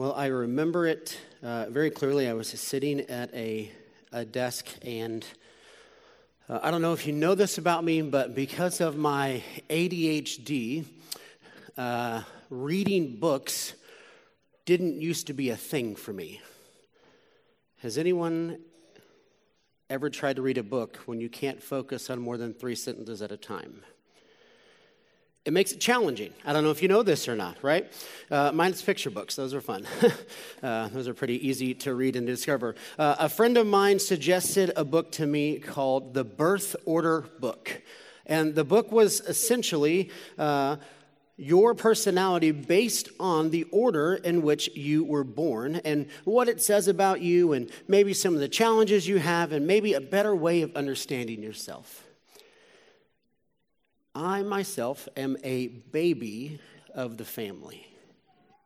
Well, I remember it uh, very clearly. I was sitting at a, a desk, and uh, I don't know if you know this about me, but because of my ADHD, uh, reading books didn't used to be a thing for me. Has anyone ever tried to read a book when you can't focus on more than three sentences at a time? It makes it challenging. I don't know if you know this or not, right? Uh, mine's picture books. Those are fun. uh, those are pretty easy to read and discover. Uh, a friend of mine suggested a book to me called The Birth Order Book. And the book was essentially uh, your personality based on the order in which you were born and what it says about you, and maybe some of the challenges you have, and maybe a better way of understanding yourself. I myself am a baby of the family.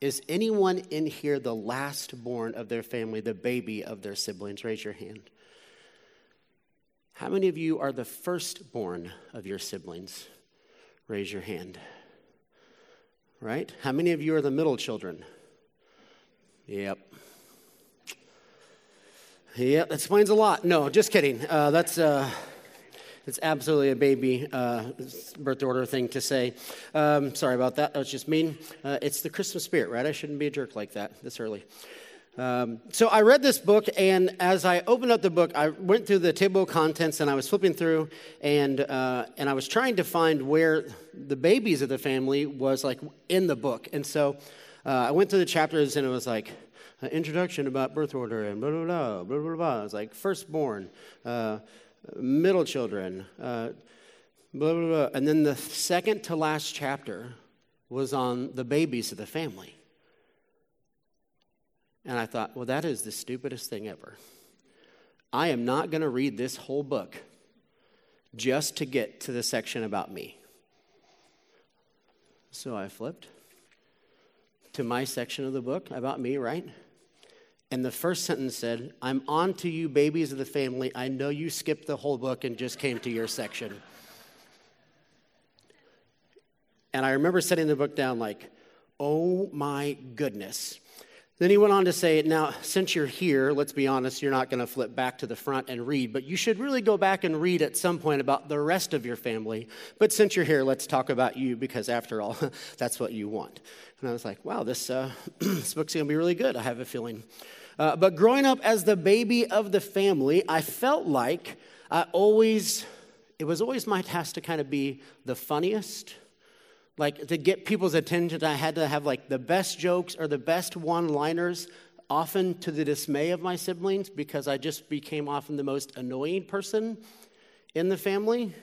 Is anyone in here the last born of their family, the baby of their siblings? Raise your hand. How many of you are the firstborn of your siblings? Raise your hand. Right? How many of you are the middle children? Yep. Yep, that explains a lot. No, just kidding. Uh, that's. Uh, it's absolutely a baby uh, birth order thing to say. Um, sorry about that. That was just mean. Uh, it's the Christmas spirit, right? I shouldn't be a jerk like that this early. Um, so I read this book, and as I opened up the book, I went through the table of contents, and I was flipping through, and uh, and I was trying to find where the babies of the family was like in the book, and so uh, I went through the chapters, and it was like introduction about birth order and blah blah blah blah blah blah. It was like firstborn, uh, middle children, uh, blah, blah, blah. And then the second to last chapter was on the babies of the family. And I thought, well, that is the stupidest thing ever. I am not going to read this whole book just to get to the section about me. So I flipped to my section of the book about me, right? And the first sentence said, I'm on to you, babies of the family. I know you skipped the whole book and just came to your section. And I remember setting the book down like, oh my goodness. Then he went on to say, Now, since you're here, let's be honest, you're not going to flip back to the front and read, but you should really go back and read at some point about the rest of your family. But since you're here, let's talk about you because, after all, that's what you want. And I was like, Wow, this, uh, this book's going to be really good, I have a feeling. Uh, but growing up as the baby of the family, I felt like I always, it was always my task to kind of be the funniest. Like to get people's attention, I had to have like the best jokes or the best one liners, often to the dismay of my siblings because I just became often the most annoying person in the family.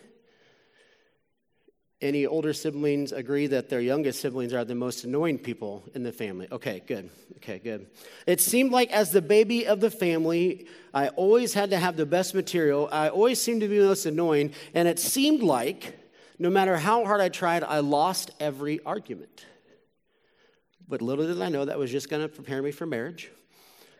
Any older siblings agree that their youngest siblings are the most annoying people in the family? Okay, good. Okay, good. It seemed like as the baby of the family, I always had to have the best material. I always seemed to be the most annoying. And it seemed like no matter how hard I tried, I lost every argument. But little did I know that was just going to prepare me for marriage.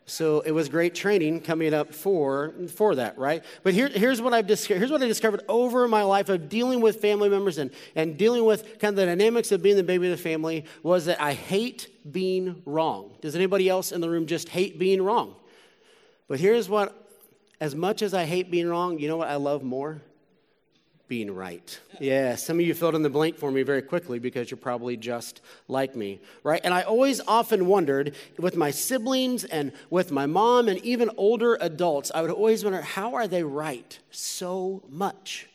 So it was great training coming up for, for that, right? But here, here's, what I've here's what I discovered over my life of dealing with family members and, and dealing with kind of the dynamics of being the baby of the family was that I hate being wrong. Does anybody else in the room just hate being wrong? But here's what, as much as I hate being wrong, you know what I love more? Being right. Yeah, some of you filled in the blank for me very quickly because you're probably just like me, right? And I always often wondered with my siblings and with my mom and even older adults, I would always wonder how are they right so much?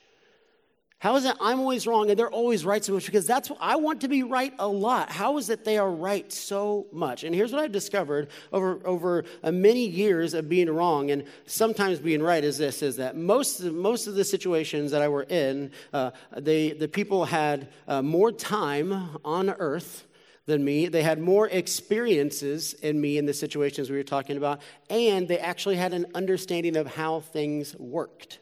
How is it I'm always wrong and they're always right so much? Because that's what I want to be right a lot. How is it they are right so much? And here's what I've discovered over, over uh, many years of being wrong and sometimes being right is this is that most, most of the situations that I were in, uh, they, the people had uh, more time on earth than me. They had more experiences in me in the situations we were talking about, and they actually had an understanding of how things worked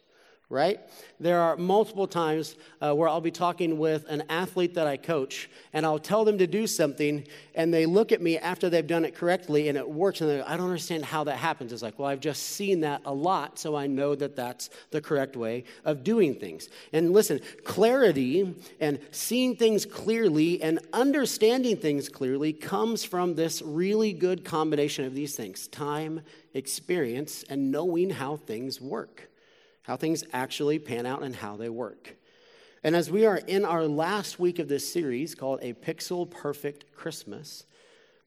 right? There are multiple times uh, where I'll be talking with an athlete that I coach, and I'll tell them to do something, and they look at me after they've done it correctly, and it works, and I don't understand how that happens. It's like, well, I've just seen that a lot, so I know that that's the correct way of doing things. And listen, clarity and seeing things clearly and understanding things clearly comes from this really good combination of these things time, experience, and knowing how things work how things actually pan out and how they work. And as we are in our last week of this series called A Pixel Perfect Christmas,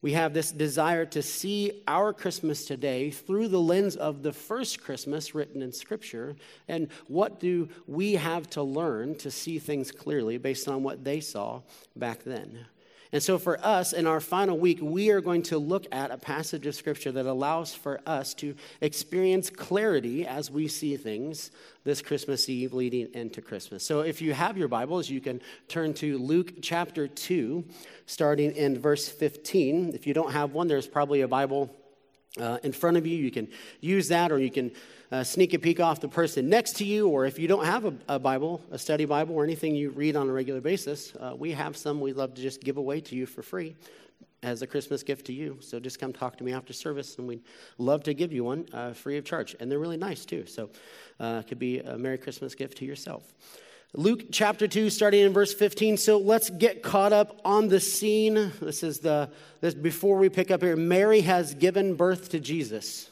we have this desire to see our Christmas today through the lens of the first Christmas written in Scripture. And what do we have to learn to see things clearly based on what they saw back then? And so, for us, in our final week, we are going to look at a passage of Scripture that allows for us to experience clarity as we see things this Christmas Eve leading into Christmas. So, if you have your Bibles, you can turn to Luke chapter 2, starting in verse 15. If you don't have one, there's probably a Bible uh, in front of you. You can use that, or you can uh, sneak a peek off the person next to you, or if you don't have a, a Bible, a study Bible, or anything you read on a regular basis, uh, we have some we'd love to just give away to you for free as a Christmas gift to you. So just come talk to me after service, and we'd love to give you one uh, free of charge. And they're really nice too. So uh, it could be a Merry Christmas gift to yourself. Luke chapter 2, starting in verse 15. So let's get caught up on the scene. This is the, this, before we pick up here, Mary has given birth to Jesus.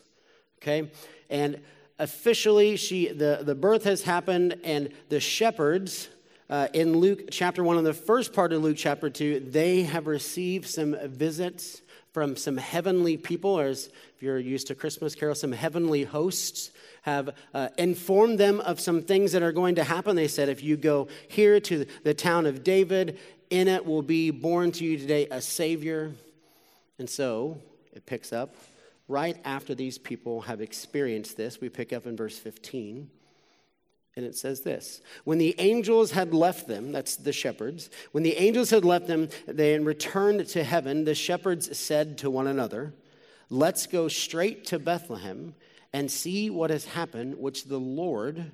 Okay? And officially, she, the, the birth has happened, and the shepherds uh, in Luke chapter 1, in the first part of Luke chapter 2, they have received some visits from some heavenly people, or as if you're used to Christmas carols, some heavenly hosts have uh, informed them of some things that are going to happen. They said, if you go here to the town of David, in it will be born to you today a Savior. And so it picks up right after these people have experienced this, we pick up in verse 15. And it says this When the angels had left them, that's the shepherds, when the angels had left them, they returned to heaven, the shepherds said to one another, Let's go straight to Bethlehem and see what has happened, which the Lord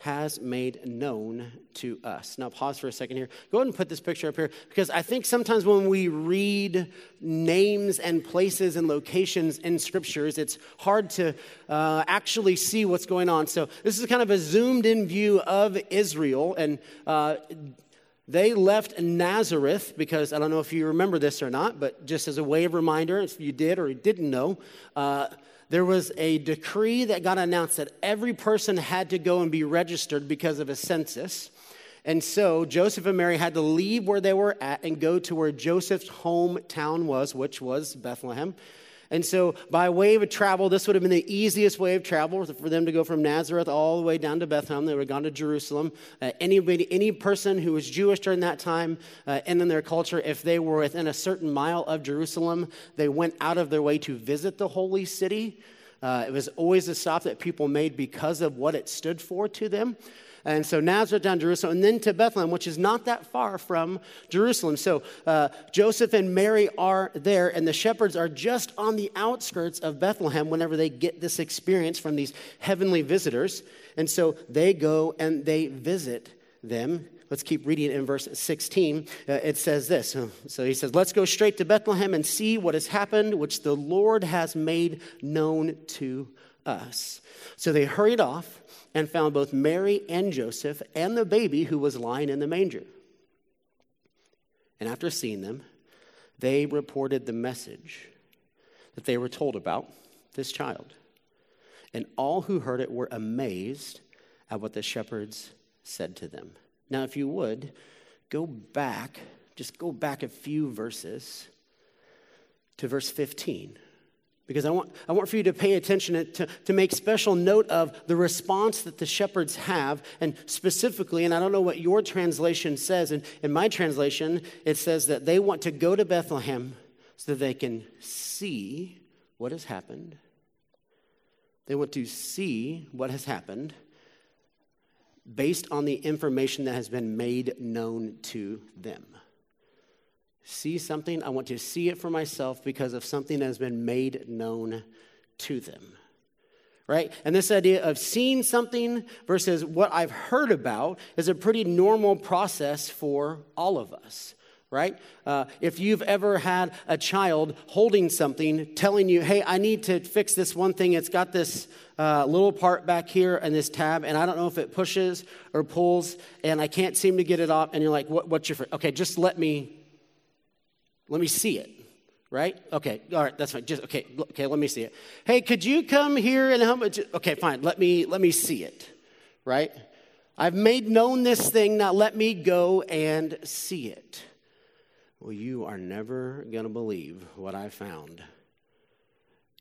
has made known to us. Now, pause for a second here. Go ahead and put this picture up here because I think sometimes when we read names and places and locations in scriptures, it's hard to uh, actually see what's going on. So, this is kind of a zoomed in view of Israel. And uh, they left Nazareth because I don't know if you remember this or not, but just as a way of reminder, if you did or didn't know, uh, there was a decree that got announced that every person had to go and be registered because of a census. And so Joseph and Mary had to leave where they were at and go to where Joseph's hometown was, which was Bethlehem. And so, by way of travel, this would have been the easiest way of travel for them to go from Nazareth all the way down to Bethlehem. They would have gone to Jerusalem. Uh, anybody, any person who was Jewish during that time uh, and in their culture, if they were within a certain mile of Jerusalem, they went out of their way to visit the holy city. Uh, it was always a stop that people made because of what it stood for to them. And so Nazareth down Jerusalem, and then to Bethlehem, which is not that far from Jerusalem. So uh, Joseph and Mary are there, and the shepherds are just on the outskirts of Bethlehem whenever they get this experience from these heavenly visitors. And so they go and they visit them. Let's keep reading in verse 16. Uh, it says this. So he says, Let's go straight to Bethlehem and see what has happened, which the Lord has made known to us. So they hurried off and found both Mary and Joseph and the baby who was lying in the manger. And after seeing them, they reported the message that they were told about this child. And all who heard it were amazed at what the shepherds said to them. Now, if you would, go back, just go back a few verses to verse 15 because I want, I want for you to pay attention to, to make special note of the response that the shepherds have, and specifically, and I don't know what your translation says, and in my translation, it says that they want to go to Bethlehem so that they can see what has happened. They want to see what has happened based on the information that has been made known to them see something, I want to see it for myself because of something that has been made known to them. right? And this idea of seeing something versus what I've heard about is a pretty normal process for all of us, right? Uh, if you've ever had a child holding something, telling you, hey, I need to fix this one thing, it's got this uh, little part back here and this tab, and I don't know if it pushes or pulls, and I can't seem to get it off, and you're like, what, what's your, fr-? okay, just let me, let me see it right? Okay, all right, that's fine. Just okay, okay, let me see it. Hey, could you come here and help me? Okay, fine. Let me let me see it, right? I've made known this thing. Now let me go and see it. Well, you are never going to believe what I found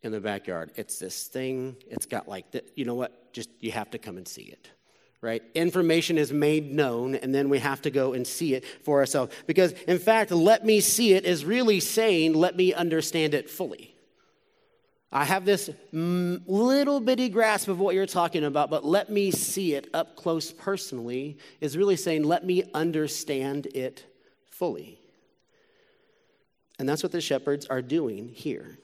in the backyard. It's this thing. It's got like the, you know what? Just you have to come and see it right? Information is made known, and then we have to go and see it for ourselves. Because, in fact, let me see it is really saying, let me understand it fully. I have this mm, little bitty grasp of what you're talking about, but let me see it up close personally is really saying, let me understand it fully. And that's what the shepherds are doing here.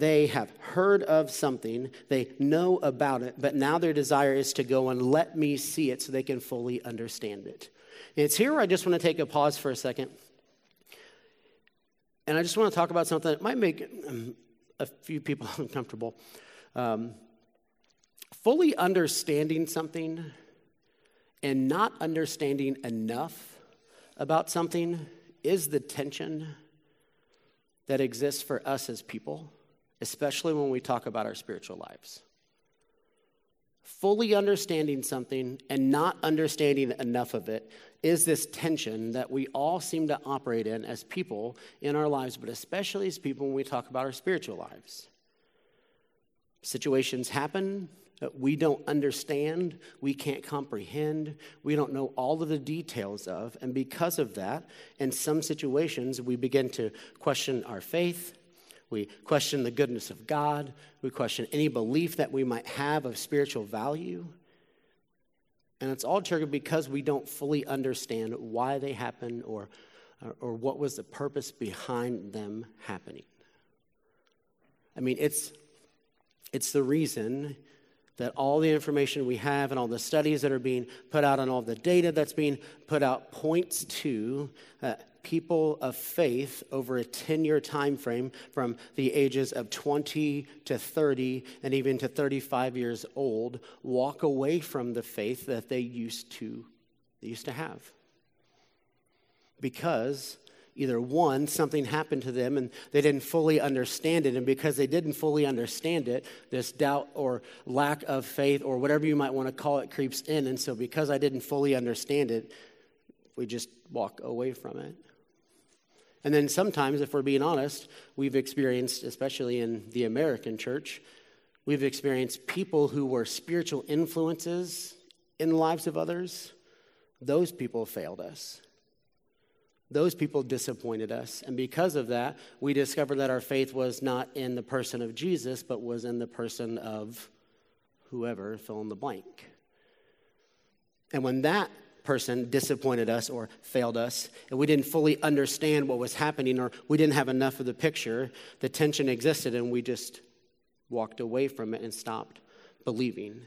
They have heard of something, they know about it, but now their desire is to go and let me see it so they can fully understand it. And it's here where I just want to take a pause for a second. And I just want to talk about something that might make um, a few people uncomfortable. Um, fully understanding something and not understanding enough about something is the tension that exists for us as people especially when we talk about our spiritual lives. Fully understanding something and not understanding enough of it is this tension that we all seem to operate in as people in our lives, but especially as people when we talk about our spiritual lives. Situations happen that we don't understand, we can't comprehend, we don't know all of the details of, and because of that, in some situations, we begin to question our faith, we question the goodness of God. We question any belief that we might have of spiritual value. And it's all triggered because we don't fully understand why they happen or, or what was the purpose behind them happening. I mean, it's, it's the reason that all the information we have and all the studies that are being put out and all the data that's being put out points to uh, people of faith over a 10 year time frame from the ages of 20 to 30 and even to 35 years old walk away from the faith that they used to, they used to have. Because either one, something happened to them and they didn't fully understand it. And because they didn't fully understand it, this doubt or lack of faith or whatever you might want to call it creeps in. And so, because I didn't fully understand it, we just walk away from it. And then sometimes, if we're being honest, we've experienced, especially in the American church, we've experienced people who were spiritual influences in the lives of others. Those people failed us. Those people disappointed us. And because of that, we discovered that our faith was not in the person of Jesus, but was in the person of whoever, fill in the blank. And when that person disappointed us or failed us, and we didn't fully understand what was happening, or we didn't have enough of the picture, the tension existed, and we just walked away from it and stopped believing.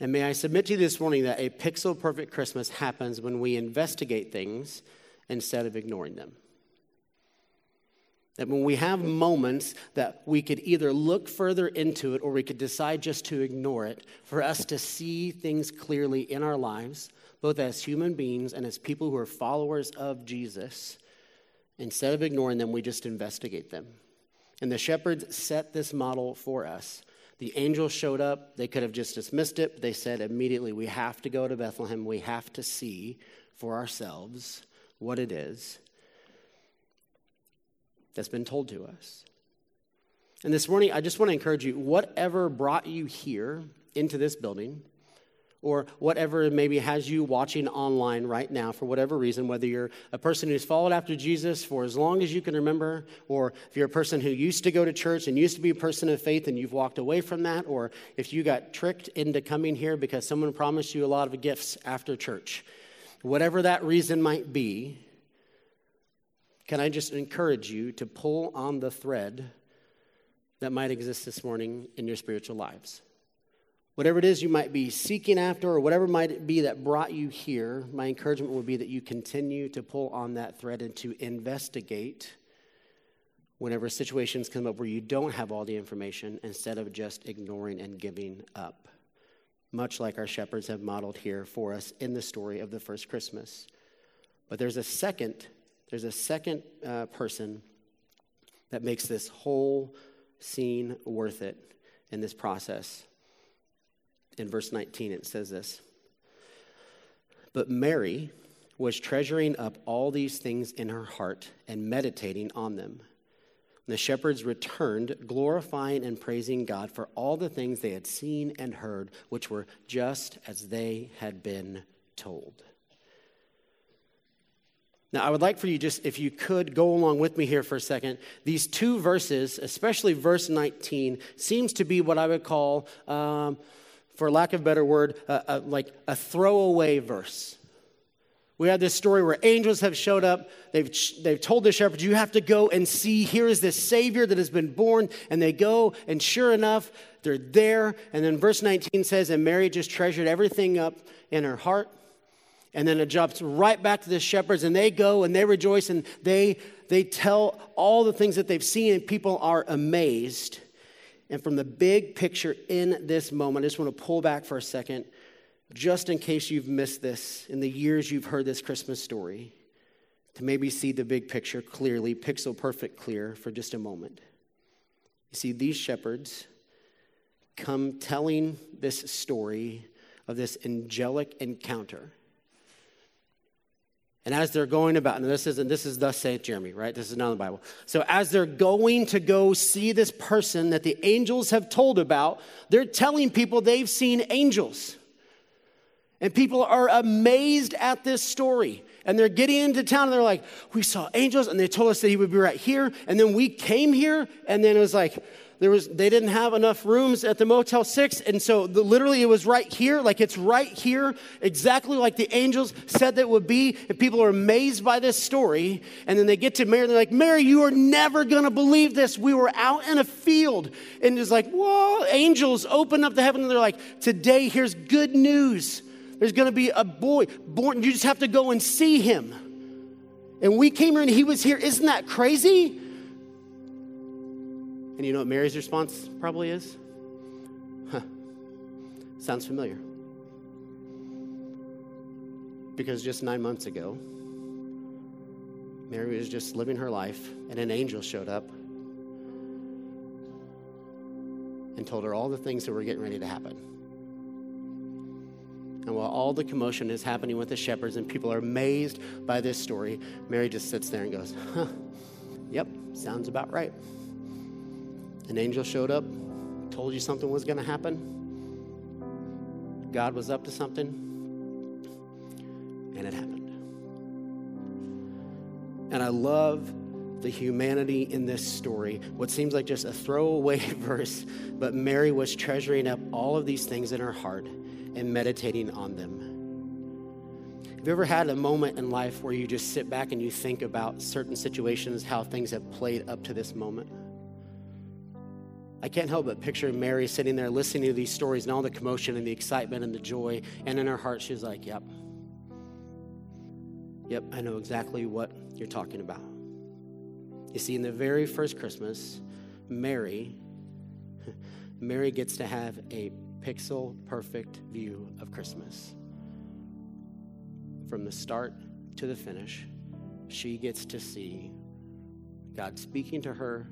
And may I submit to you this morning that a pixel perfect Christmas happens when we investigate things instead of ignoring them. That when we have moments that we could either look further into it or we could decide just to ignore it, for us to see things clearly in our lives, both as human beings and as people who are followers of Jesus, instead of ignoring them, we just investigate them. And the shepherds set this model for us. The angels showed up. They could have just dismissed it. They said immediately, We have to go to Bethlehem. We have to see for ourselves what it is that's been told to us. And this morning, I just want to encourage you whatever brought you here into this building, or whatever maybe has you watching online right now for whatever reason, whether you're a person who's followed after Jesus for as long as you can remember, or if you're a person who used to go to church and used to be a person of faith and you've walked away from that, or if you got tricked into coming here because someone promised you a lot of gifts after church, whatever that reason might be, can I just encourage you to pull on the thread that might exist this morning in your spiritual lives. Whatever it is you might be seeking after, or whatever might be that brought you here, my encouragement would be that you continue to pull on that thread and to investigate whenever situations come up where you don't have all the information instead of just ignoring and giving up. Much like our shepherds have modeled here for us in the story of the first Christmas. But there's a second, there's a second uh, person that makes this whole scene worth it in this process. In verse 19, it says this But Mary was treasuring up all these things in her heart and meditating on them. the shepherds returned, glorifying and praising God for all the things they had seen and heard, which were just as they had been told. Now, I would like for you just, if you could, go along with me here for a second. These two verses, especially verse 19, seems to be what I would call, um, for lack of a better word, like a throwaway verse. We have this story where angels have showed up. They've, they've told the shepherds, You have to go and see. Here is this Savior that has been born. And they go, and sure enough, they're there. And then verse 19 says, And Mary just treasured everything up in her heart. And then it jumps right back to the shepherds, and they go and they rejoice and they, they tell all the things that they've seen, and people are amazed. And from the big picture in this moment, I just want to pull back for a second, just in case you've missed this in the years you've heard this Christmas story, to maybe see the big picture clearly, pixel perfect clear for just a moment. You see, these shepherds come telling this story of this angelic encounter and as they're going about, and this isn't, this is thus saith Jeremy, right? This is not in the Bible. So as they're going to go see this person that the angels have told about, they're telling people they've seen angels. And people are amazed at this story. And they're getting into town and they're like, We saw angels, and they told us that he would be right here. And then we came here, and then it was like, there was they didn't have enough rooms at the motel 6 and so the, literally it was right here like it's right here exactly like the angels said that it would be and people are amazed by this story and then they get to mary and they're like mary you are never going to believe this. We were out in a field and it's like whoa angels open up the heaven and they're like today here's good news. There's going to be a boy born you just have to go and see him. And we came here and he was here. Isn't that crazy and you know what Mary's response probably is? Huh. Sounds familiar. Because just nine months ago, Mary was just living her life, and an angel showed up and told her all the things that were getting ready to happen. And while all the commotion is happening with the shepherds and people are amazed by this story, Mary just sits there and goes, huh, yep, sounds about right. An angel showed up, told you something was going to happen. God was up to something, and it happened. And I love the humanity in this story. What seems like just a throwaway verse, but Mary was treasuring up all of these things in her heart and meditating on them. Have you ever had a moment in life where you just sit back and you think about certain situations, how things have played up to this moment? I can't help but picture Mary sitting there listening to these stories and all the commotion and the excitement and the joy. And in her heart, she's like, Yep. Yep, I know exactly what you're talking about. You see, in the very first Christmas, Mary, Mary gets to have a pixel perfect view of Christmas. From the start to the finish, she gets to see God speaking to her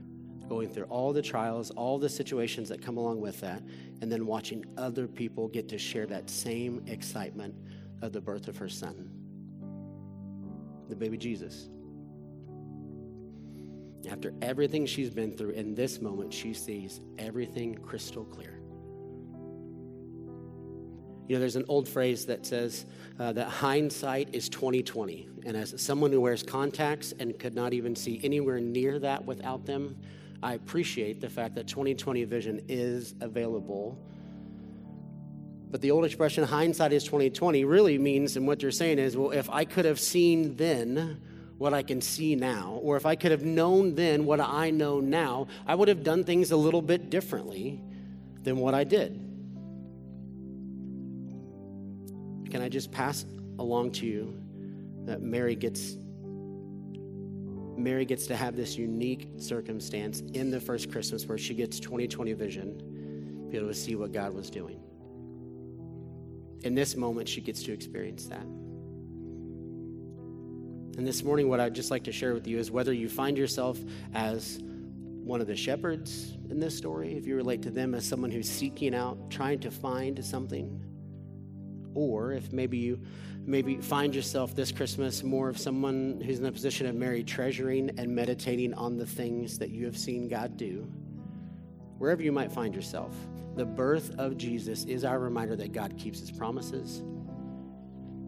going through all the trials, all the situations that come along with that, and then watching other people get to share that same excitement of the birth of her son, the baby Jesus. After everything she's been through, in this moment, she sees everything crystal clear. You know, there's an old phrase that says uh, that hindsight is 2020. And as someone who wears contacts and could not even see anywhere near that without them, I appreciate the fact that 2020 vision is available. But the old expression, hindsight is 2020, really means, and what you're saying is, well, if I could have seen then what I can see now, or if I could have known then what I know now, I would have done things a little bit differently than what I did. Can I just pass along to you that Mary gets Mary gets to have this unique circumstance in the first Christmas where she gets 2020 vision, be able to see what God was doing. In this moment, she gets to experience that. And this morning, what I'd just like to share with you is whether you find yourself as one of the shepherds in this story, if you relate to them as someone who's seeking out, trying to find something, or if maybe you maybe find yourself this Christmas more of someone who's in the position of Mary, treasuring and meditating on the things that you have seen God do. Wherever you might find yourself, the birth of Jesus is our reminder that God keeps his promises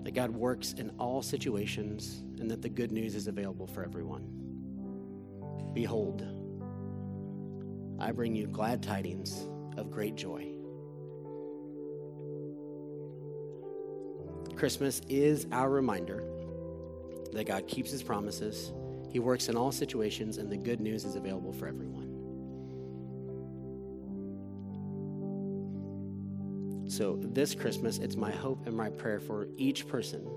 that God works in all situations, and that the good news is available for everyone. Behold, I bring you glad tidings of great joy. Christmas is our reminder that God keeps his promises, he works in all situations, and the good news is available for everyone. So, this Christmas, it's my hope and my prayer for each person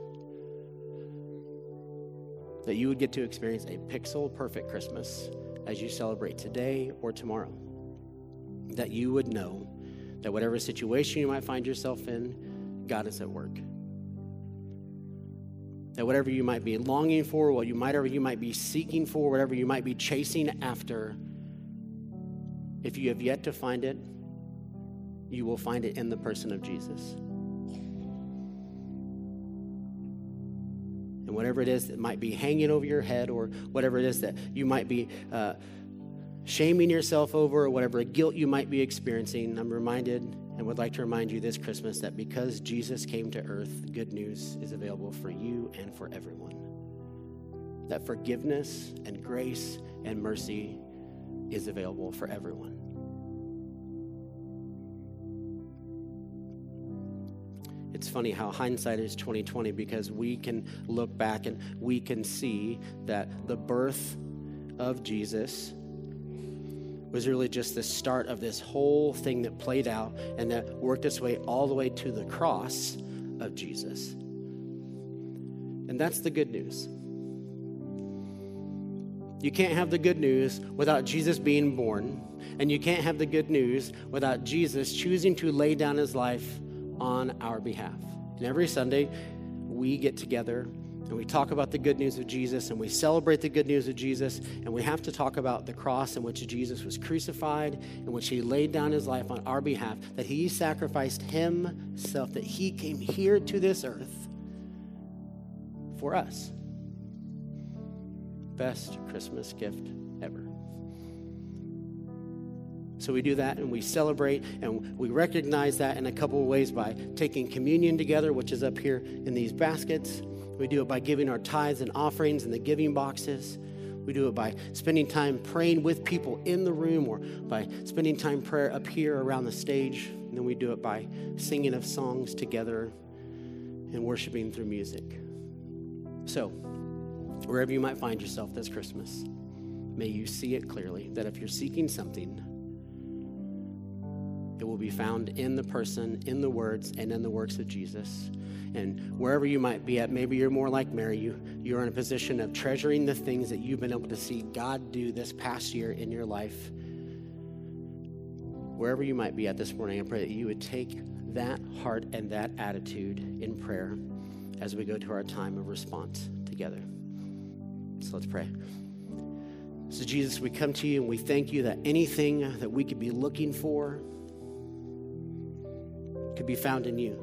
that you would get to experience a pixel perfect Christmas as you celebrate today or tomorrow. That you would know that whatever situation you might find yourself in, God is at work. That whatever you might be longing for, what you might, you might be seeking for, whatever you might be chasing after, if you have yet to find it, you will find it in the person of Jesus. And whatever it is that might be hanging over your head, or whatever it is that you might be uh, shaming yourself over, or whatever guilt you might be experiencing, I'm reminded and would like to remind you this Christmas that because Jesus came to earth, good news is available for you and for everyone. That forgiveness and grace and mercy is available for everyone. it's funny how hindsight is 2020 because we can look back and we can see that the birth of Jesus was really just the start of this whole thing that played out and that worked its way all the way to the cross of Jesus. And that's the good news. You can't have the good news without Jesus being born, and you can't have the good news without Jesus choosing to lay down his life on our behalf. And every Sunday, we get together and we talk about the good news of Jesus and we celebrate the good news of Jesus. And we have to talk about the cross in which Jesus was crucified, in which he laid down his life on our behalf, that he sacrificed himself, that he came here to this earth for us. Best Christmas gift ever. So we do that and we celebrate and we recognize that in a couple of ways by taking communion together, which is up here in these baskets. We do it by giving our tithes and offerings in the giving boxes. We do it by spending time praying with people in the room or by spending time prayer up here around the stage. And then we do it by singing of songs together and worshiping through music. So, wherever you might find yourself this Christmas, may you see it clearly that if you're seeking something, it will be found in the person, in the words, and in the works of Jesus. And wherever you might be at, maybe you're more like Mary. You, you're in a position of treasuring the things that you've been able to see God do this past year in your life. Wherever you might be at this morning, I pray that you would take that heart and that attitude in prayer as we go to our time of response together. So let's pray. So, Jesus, we come to you and we thank you that anything that we could be looking for, could be found in you.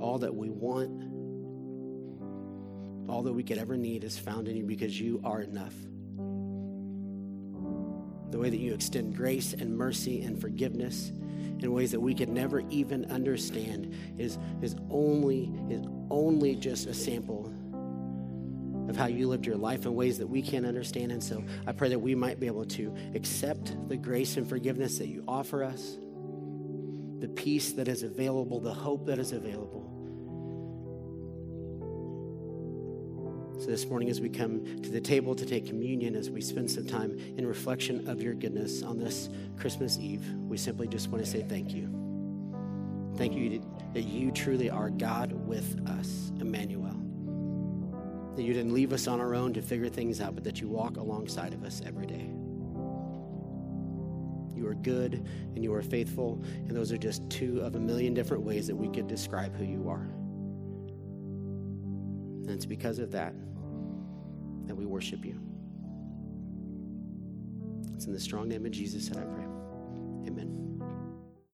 All that we want, all that we could ever need is found in you because you are enough. The way that you extend grace and mercy and forgiveness in ways that we could never even understand is, is, only, is only just a sample of how you lived your life in ways that we can't understand. And so I pray that we might be able to accept the grace and forgiveness that you offer us, the peace that is available, the hope that is available. So this morning, as we come to the table to take communion, as we spend some time in reflection of your goodness on this Christmas Eve, we simply just want to say thank you. Thank you that you truly are God with us, Emmanuel. That you didn't leave us on our own to figure things out, but that you walk alongside of us every day. You are good and you are faithful, and those are just two of a million different ways that we could describe who you are. And it's because of that that we worship you. It's in the strong name of Jesus that I pray.